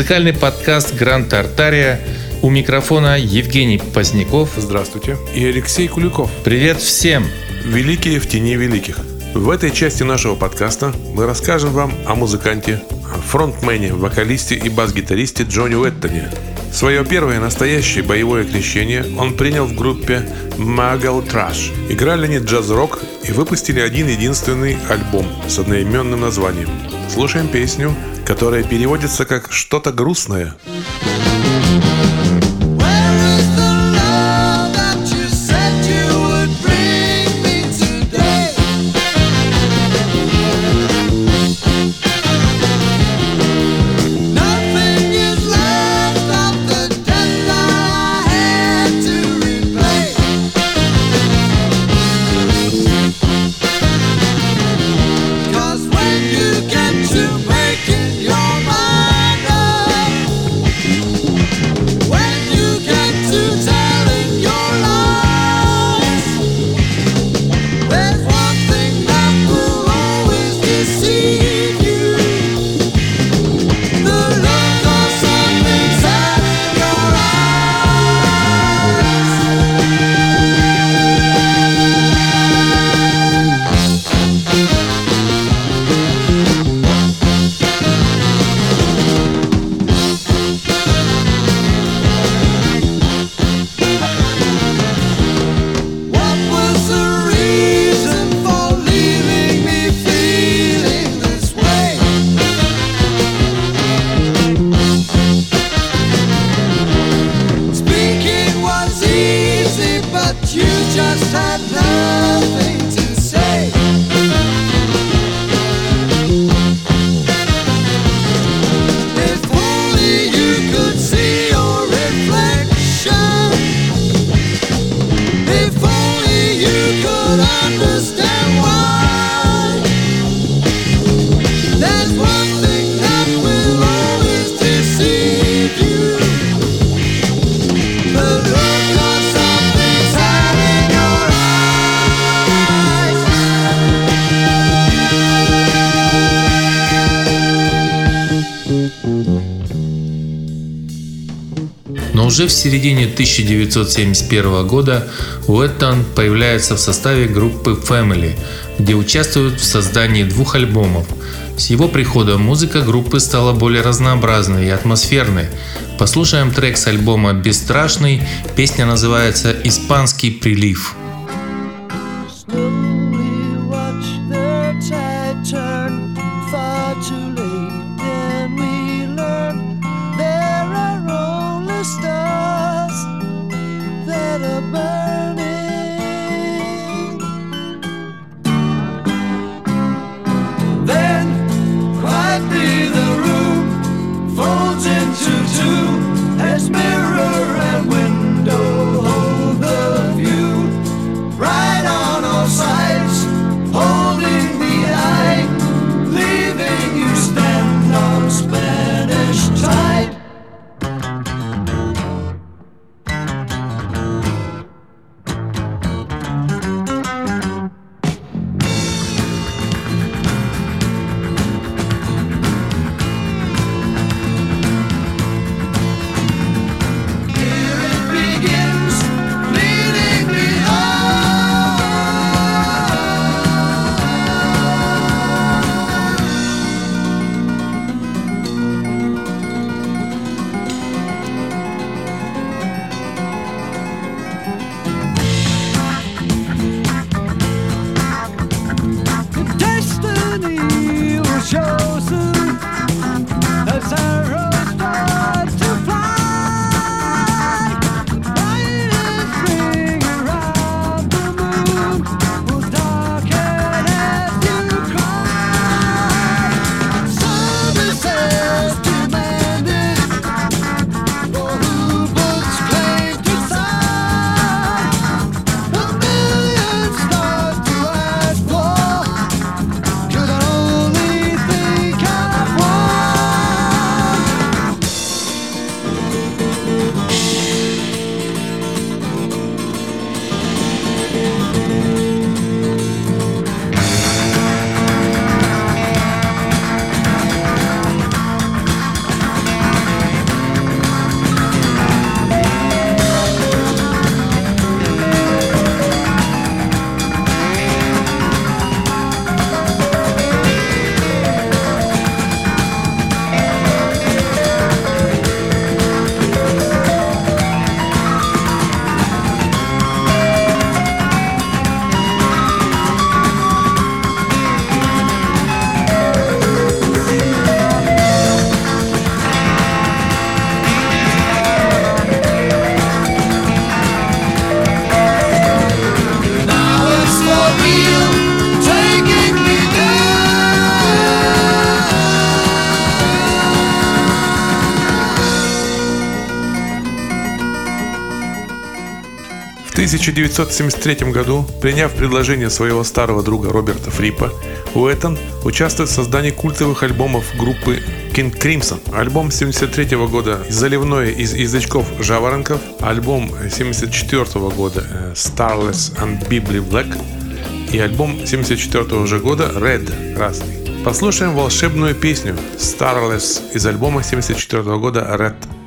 Музыкальный подкаст «Гранд Тартария». У микрофона Евгений Поздняков. Здравствуйте. И Алексей Куликов. Привет всем. Великие в тени великих. В этой части нашего подкаста мы расскажем вам о музыканте, фронтмене, вокалисте и бас-гитаристе Джонни Уэттоне. Свое первое настоящее боевое крещение он принял в группе Magal Trash. Играли они джаз-рок и выпустили один единственный альбом с одноименным названием. Слушаем песню, которая переводится как «что-то грустное». Уже в середине 1971 года Уэттон появляется в составе группы Family, где участвует в создании двух альбомов. С его приходом музыка группы стала более разнообразной и атмосферной. Послушаем трек с альбома «Бесстрашный», песня называется «Испанский прилив». 1973 году, приняв предложение своего старого друга Роберта Фрипа, Уэттон участвует в создании культовых альбомов группы King Crimson. Альбом 73 года «Заливное из язычков жаворонков», альбом 74 года э, «Starless and Bibli Black» и альбом 74 же года «Red» – «Красный». Послушаем волшебную песню «Starless» из альбома 74 года «Red».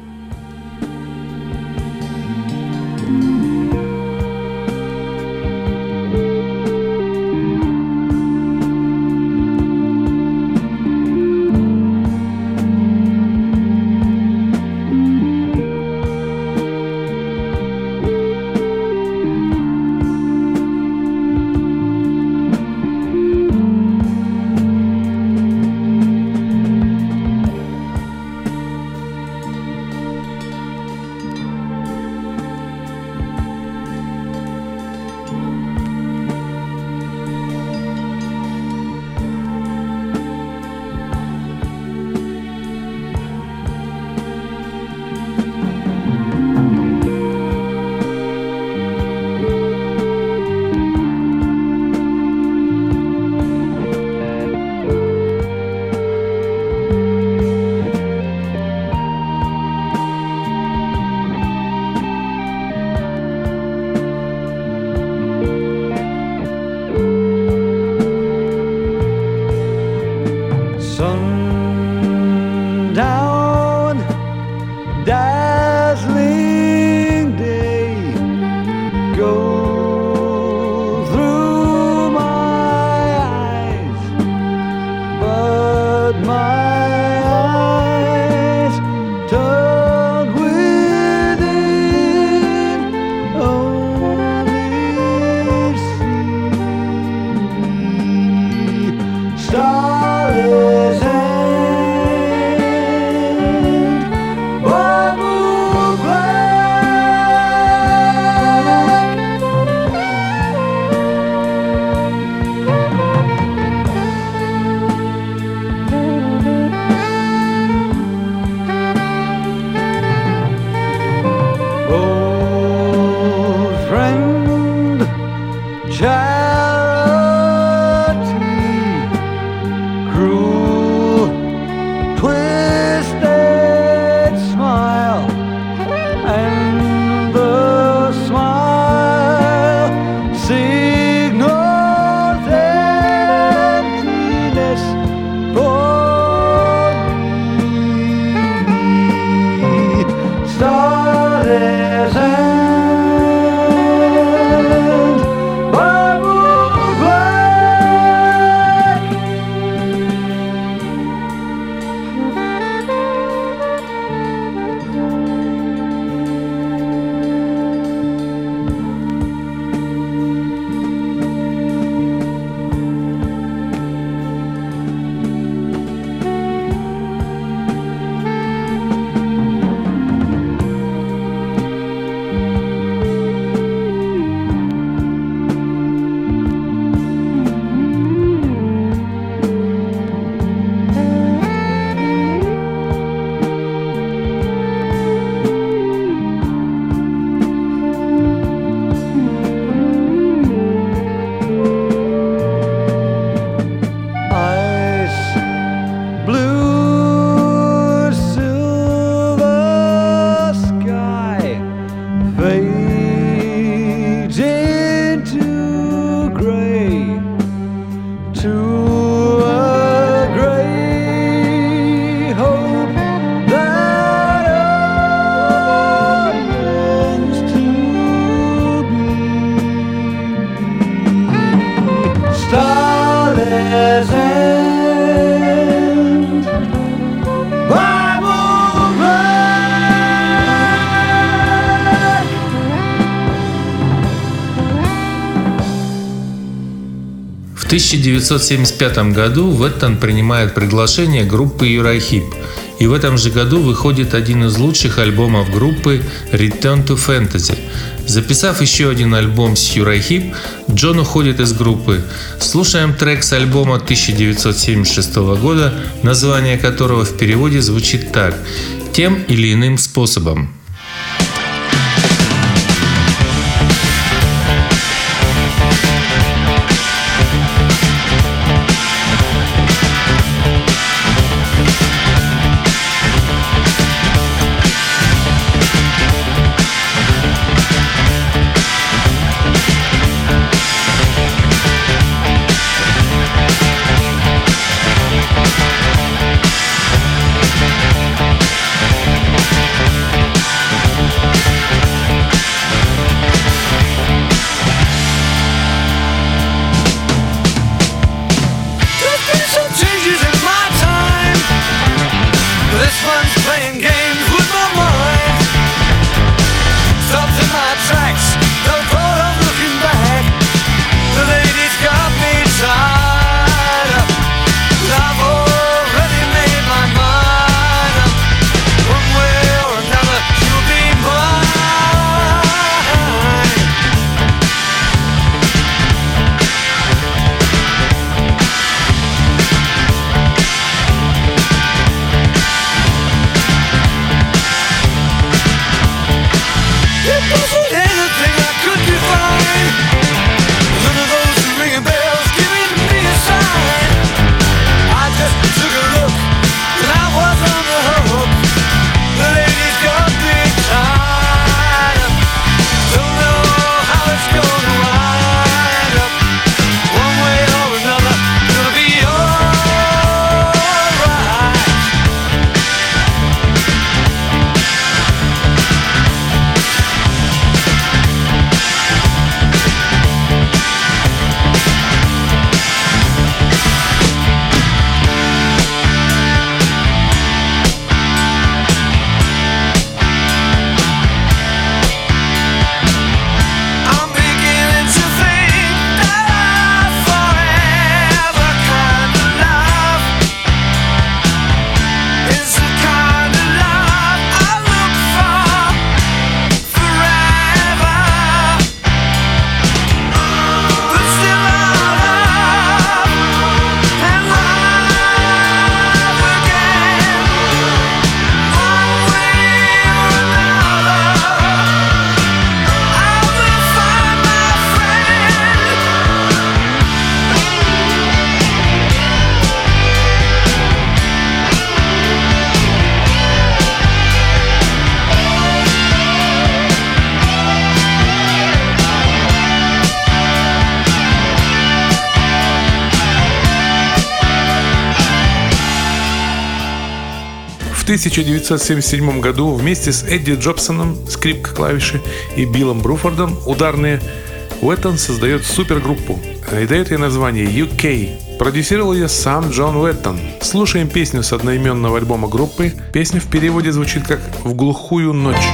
В 1975 году Веттон принимает приглашение группы Юрахип, и в этом же году выходит один из лучших альбомов группы Return to Fantasy. Записав еще один альбом с Юрахип, Джон уходит из группы. Слушаем трек с альбома 1976 года, название которого в переводе звучит так «Тем или иным способом». 1977 году вместе с Эдди Джобсоном, скрипка клавиши, и Биллом Бруфордом, ударные, Уэттон создает супергруппу и дает ей название UK. Продюсировал ее сам Джон Уэттон. Слушаем песню с одноименного альбома группы. Песня в переводе звучит как «В глухую ночь».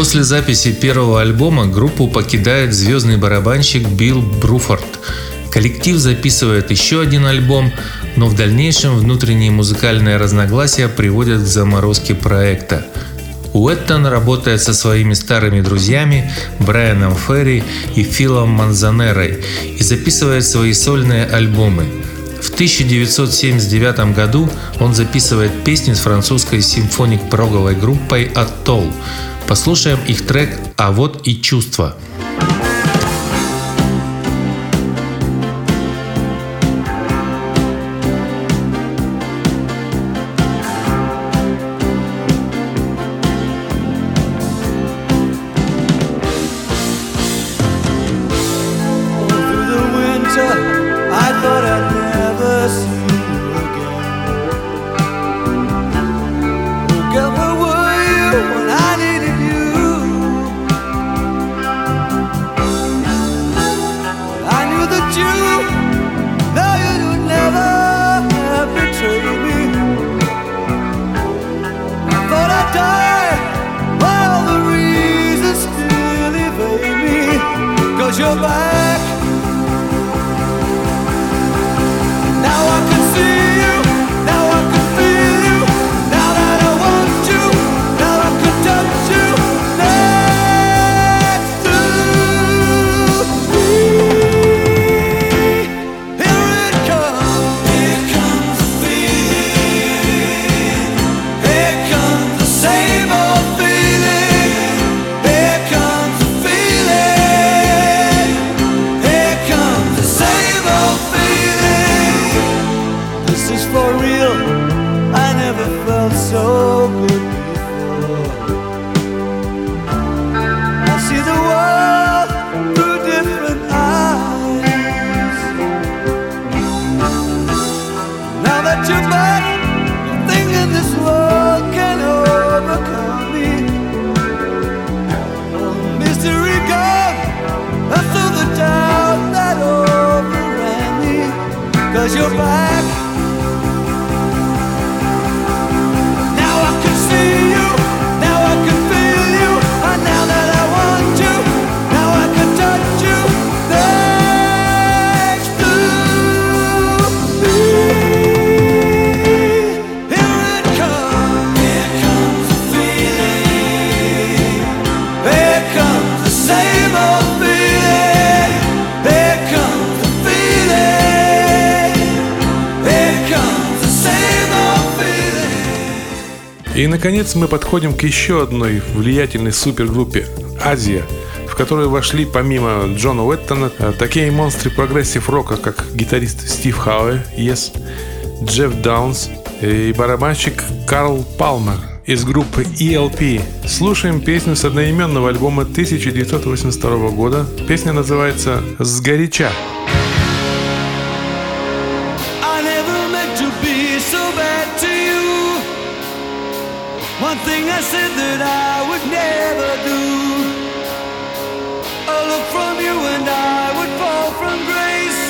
После записи первого альбома группу покидает звездный барабанщик Билл Бруфорд. Коллектив записывает еще один альбом, но в дальнейшем внутренние музыкальные разногласия приводят к заморозке проекта. Уэттон работает со своими старыми друзьями Брайаном Ферри и Филом Манзанерой и записывает свои сольные альбомы. В 1979 году он записывает песни с французской симфоник-проговой группой «Atoll», Послушаем их трек «А вот и чувство». Наконец, мы подходим к еще одной влиятельной супергруппе «Азия», в которую вошли помимо Джона Уэттона такие монстры прогрессив рока, как гитарист Стив Хауэ, Yes, Джефф Даунс и барабанщик Карл Палмер из группы ELP. Слушаем песню с одноименного альбома 1982 года. Песня называется «Сгоряча». thing said that I would never do. A look from you and I would fall from grace,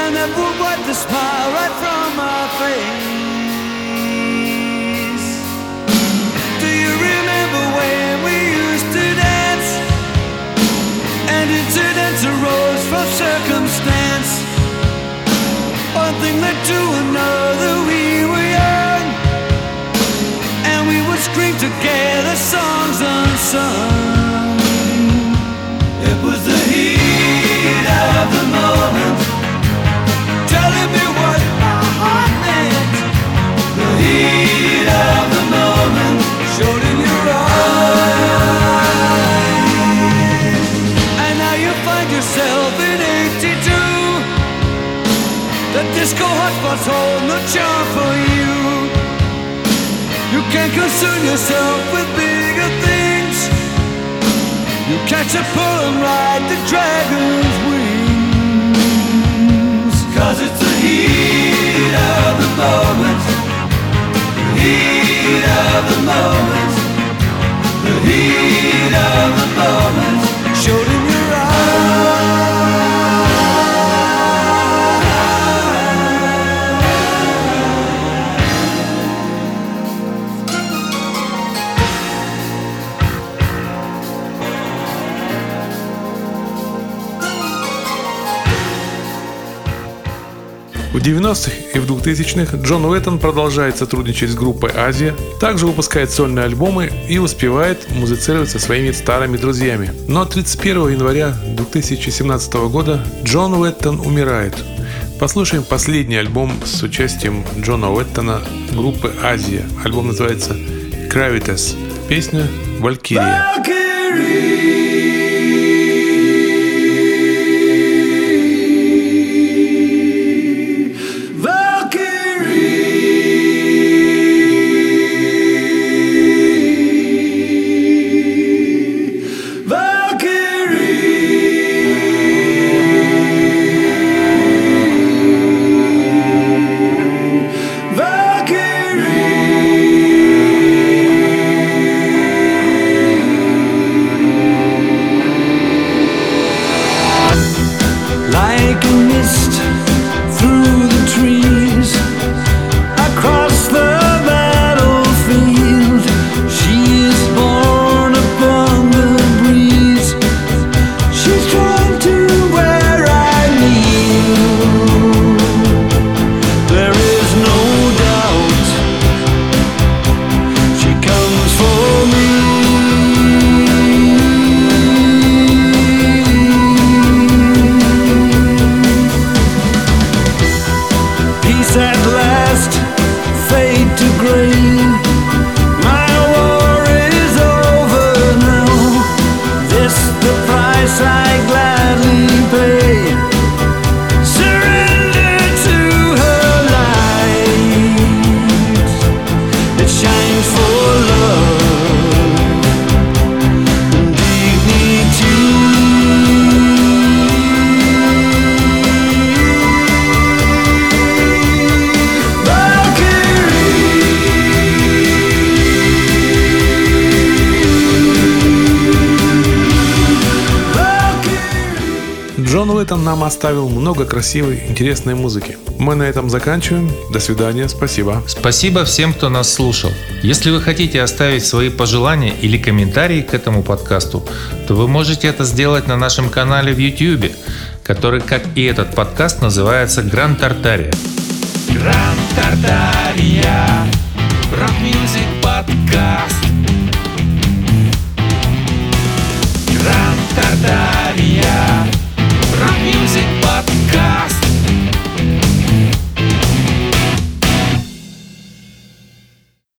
and that would wipe the smile right from my face. Songs unsung. 90-х и в 2000-х Джон Уэттон продолжает сотрудничать с группой «Азия», также выпускает сольные альбомы и успевает музицировать со своими старыми друзьями. Но 31 января 2017 года Джон Уэттон умирает. Послушаем последний альбом с участием Джона Уэттона группы «Азия». Альбом называется «Gravitas». Песня «Валькирия». Он нам оставил много красивой, интересной музыки. Мы на этом заканчиваем. До свидания, спасибо. Спасибо всем, кто нас слушал. Если вы хотите оставить свои пожелания или комментарии к этому подкасту, то вы можете это сделать на нашем канале в YouTube, который, как и этот подкаст, называется Гранд Тартария. Гранд Тартария Rock Music Подкаст Гранд Тартария